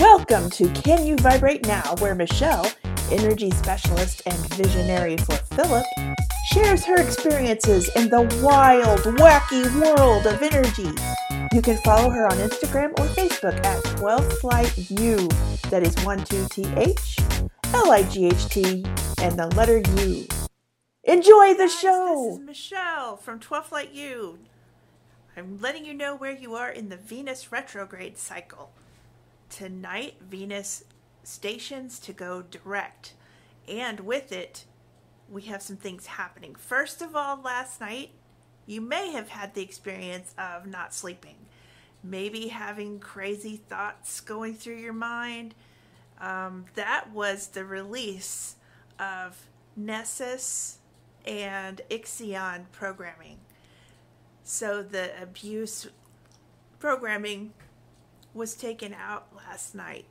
Welcome to Can You Vibrate Now, where Michelle, energy specialist and visionary for Philip, shares her experiences in the wild, wacky world of energy. You can follow her on Instagram or Facebook at 12th Light U. That is 12th L I G H T and the letter U. Enjoy the show! This is Michelle from 12th Light U. I'm letting you know where you are in the Venus retrograde cycle. Tonight, Venus stations to go direct, and with it, we have some things happening. First of all, last night, you may have had the experience of not sleeping, maybe having crazy thoughts going through your mind. Um, that was the release of Nessus and Ixion programming. So the abuse programming was taken out last night.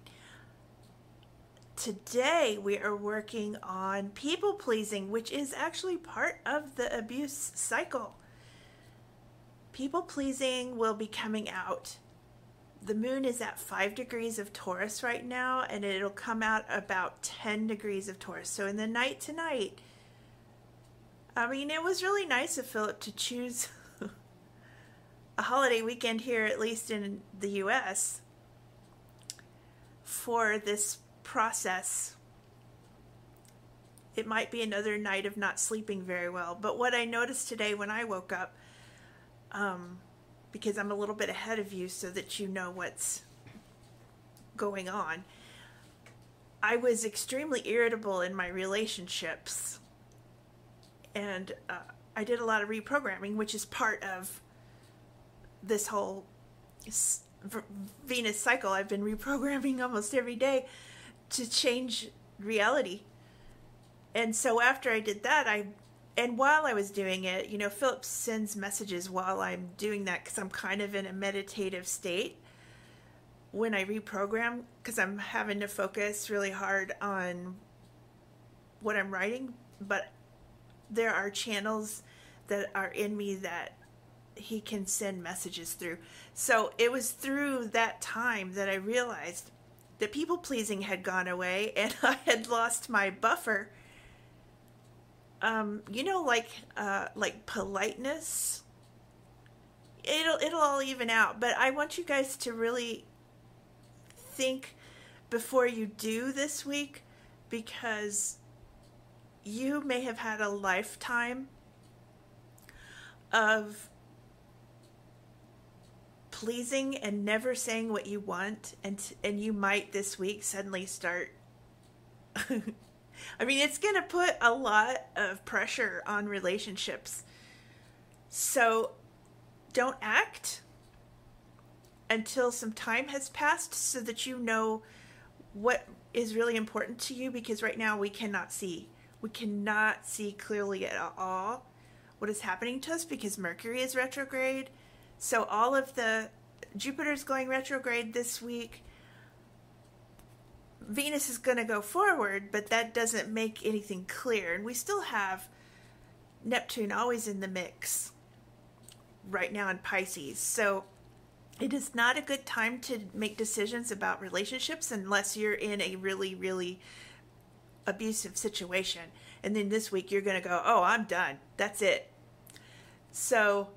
Today we are working on people pleasing, which is actually part of the abuse cycle. People pleasing will be coming out. The moon is at 5 degrees of Taurus right now, and it'll come out about 10 degrees of Taurus. So, in the night tonight, I mean, it was really nice of Philip to choose a holiday weekend here, at least in the US, for this process. It might be another night of not sleeping very well. But what I noticed today when I woke up, um, because I'm a little bit ahead of you so that you know what's going on, I was extremely irritable in my relationships and uh, I did a lot of reprogramming, which is part of this whole Venus cycle. I've been reprogramming almost every day to change reality. And so after I did that, I and while I was doing it, you know, Philip sends messages while I'm doing that because I'm kind of in a meditative state when I reprogram because I'm having to focus really hard on what I'm writing. But there are channels that are in me that he can send messages through. So it was through that time that I realized that people pleasing had gone away and I had lost my buffer. Um, you know, like uh, like politeness. It'll it'll all even out, but I want you guys to really think before you do this week because you may have had a lifetime of pleasing and never saying what you want and and you might this week suddenly start I mean it's going to put a lot of pressure on relationships. So don't act until some time has passed so that you know what is really important to you because right now we cannot see we cannot see clearly at all what is happening to us because Mercury is retrograde. So all of the Jupiter's going retrograde this week. Venus is going to go forward, but that doesn't make anything clear. And we still have Neptune always in the mix right now in Pisces. So it is not a good time to make decisions about relationships unless you're in a really, really abusive situation. And then this week you're going to go, oh, I'm done. That's it. So,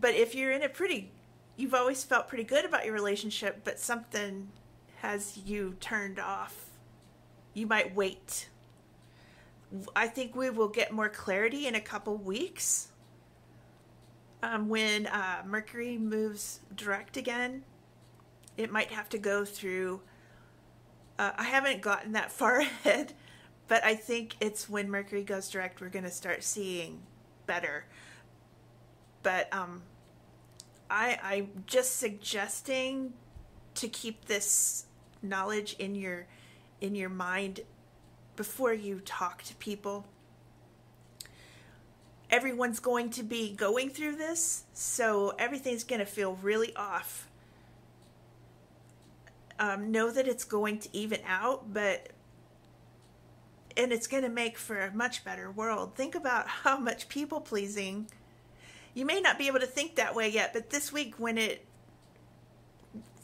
but if you're in a pretty, you've always felt pretty good about your relationship, but something has you turned off, you might wait. I think we will get more clarity in a couple weeks um, when uh, Mercury moves direct again. It might have to go through uh, I haven't gotten that far ahead, but I think it's when Mercury goes direct we're going to start seeing better. But um, I I'm just suggesting to keep this knowledge in your in your mind before you talk to people. Everyone's going to be going through this, so everything's going to feel really off um, know that it's going to even out, but and it's going to make for a much better world. Think about how much people pleasing. You may not be able to think that way yet, but this week when it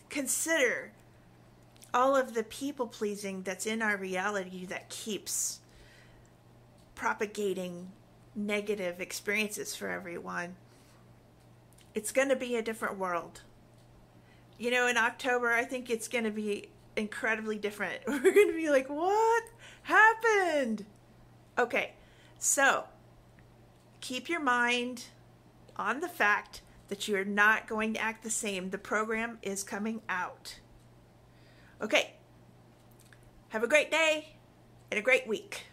consider all of the people pleasing that's in our reality that keeps propagating negative experiences for everyone. It's going to be a different world. You know, in October, I think it's going to be incredibly different. We're going to be like, what happened? Okay, so keep your mind on the fact that you're not going to act the same. The program is coming out. Okay, have a great day and a great week.